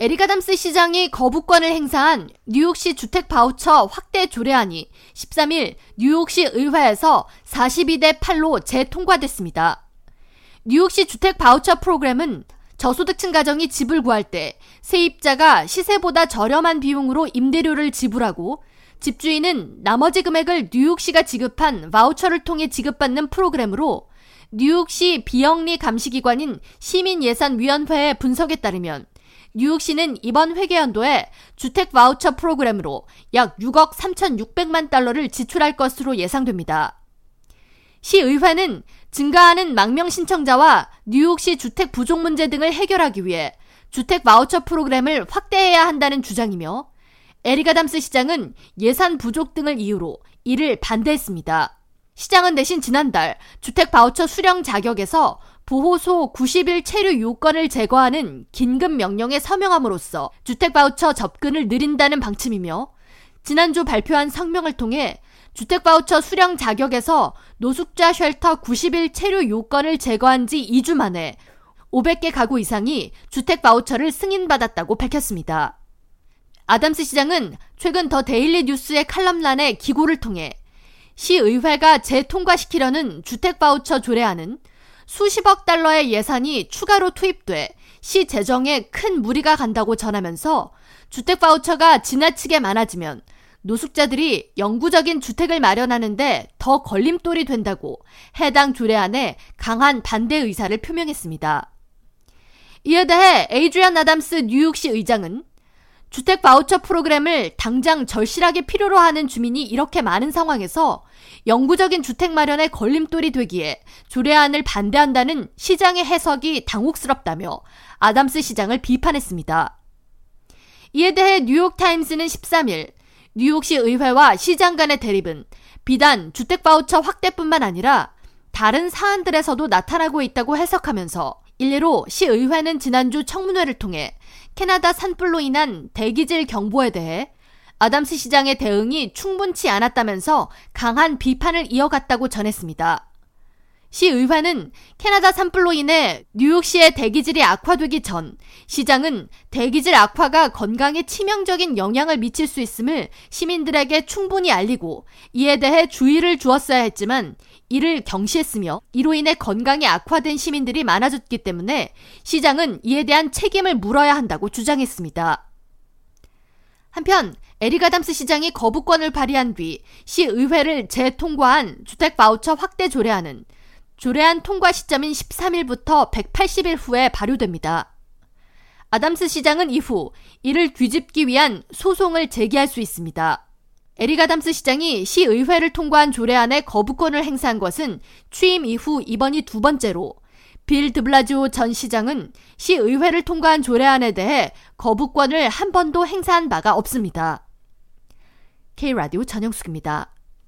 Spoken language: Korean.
에릭 아담스 시장이 거부권을 행사한 뉴욕시 주택 바우처 확대 조례안이 13일 뉴욕시 의회에서 42대 8로 재통과됐습니다. 뉴욕시 주택 바우처 프로그램은 저소득층 가정이 집을 구할 때 세입자가 시세보다 저렴한 비용으로 임대료를 지불하고 집주인은 나머지 금액을 뉴욕시가 지급한 바우처를 통해 지급받는 프로그램으로 뉴욕시 비영리 감시기관인 시민예산위원회의 분석에 따르면 뉴욕시는 이번 회계연도에 주택 바우처 프로그램으로 약 6억 3,600만 달러를 지출할 것으로 예상됩니다. 시의회는 증가하는 망명 신청자와 뉴욕시 주택 부족 문제 등을 해결하기 위해 주택 바우처 프로그램을 확대해야 한다는 주장이며 에릭 아담스 시장은 예산 부족 등을 이유로 이를 반대했습니다. 시장은 대신 지난달 주택 바우처 수령 자격에서 보호소 90일 체류 요건을 제거하는 긴급 명령에 서명함으로써 주택 바우처 접근을 늘린다는 방침이며 지난주 발표한 성명을 통해 주택 바우처 수령 자격에서 노숙자 shelter 90일 체류 요건을 제거한 지 2주 만에 500개 가구 이상이 주택 바우처를 승인받았다고 밝혔습니다. 아담스 시장은 최근 더 데일리 뉴스의 칼럼란에 기고를 통해 시의회가 재통과시키려는 주택 바우처 조례안은 수십억 달러의 예산이 추가로 투입돼 시 재정에 큰 무리가 간다고 전하면서 주택 바우처가 지나치게 많아지면 노숙자들이 영구적인 주택을 마련하는데 더 걸림돌이 된다고 해당 조례안에 강한 반대 의사를 표명했습니다. 이에 대해 에이드리안 아담스 뉴욕시 의장은 주택 바우처 프로그램을 당장 절실하게 필요로 하는 주민이 이렇게 많은 상황에서 영구적인 주택 마련의 걸림돌이 되기에 조례안을 반대한다는 시장의 해석이 당혹스럽다며 아담스 시장을 비판했습니다. 이에 대해 뉴욕타임스는 13일 뉴욕시 의회와 시장 간의 대립은 비단 주택 바우처 확대뿐만 아니라 다른 사안들에서도 나타나고 있다고 해석하면서 일례로 시의회는 지난주 청문회를 통해 캐나다 산불로 인한 대기질 경보에 대해 아담스 시장의 대응이 충분치 않았다면서 강한 비판을 이어갔다고 전했습니다. 시 의회는 캐나다 산불로 인해 뉴욕시의 대기질이 악화되기 전 시장은 대기질 악화가 건강에 치명적인 영향을 미칠 수 있음을 시민들에게 충분히 알리고 이에 대해 주의를 주었어야 했지만 이를 경시했으며 이로 인해 건강이 악화된 시민들이 많아졌기 때문에 시장은 이에 대한 책임을 물어야 한다고 주장했습니다. 한편 에릭 아담스 시장이 거부권을 발휘한 뒤 시의회를 재통과한 주택 바우처 확대 조례안은 조례안 통과 시점인 13일부터 180일 후에 발효됩니다. 아담스 시장은 이후 이를 뒤집기 위한 소송을 제기할 수 있습니다. 에릭 아담스 시장이 시의회를 통과한 조례안에 거부권을 행사한 것은 취임 이후 이번이 두 번째로 빌 드블라지오 전 시장은 시의회를 통과한 조례안에 대해 거부권을 한 번도 행사한 바가 없습니다. K라디오 전영숙입니다.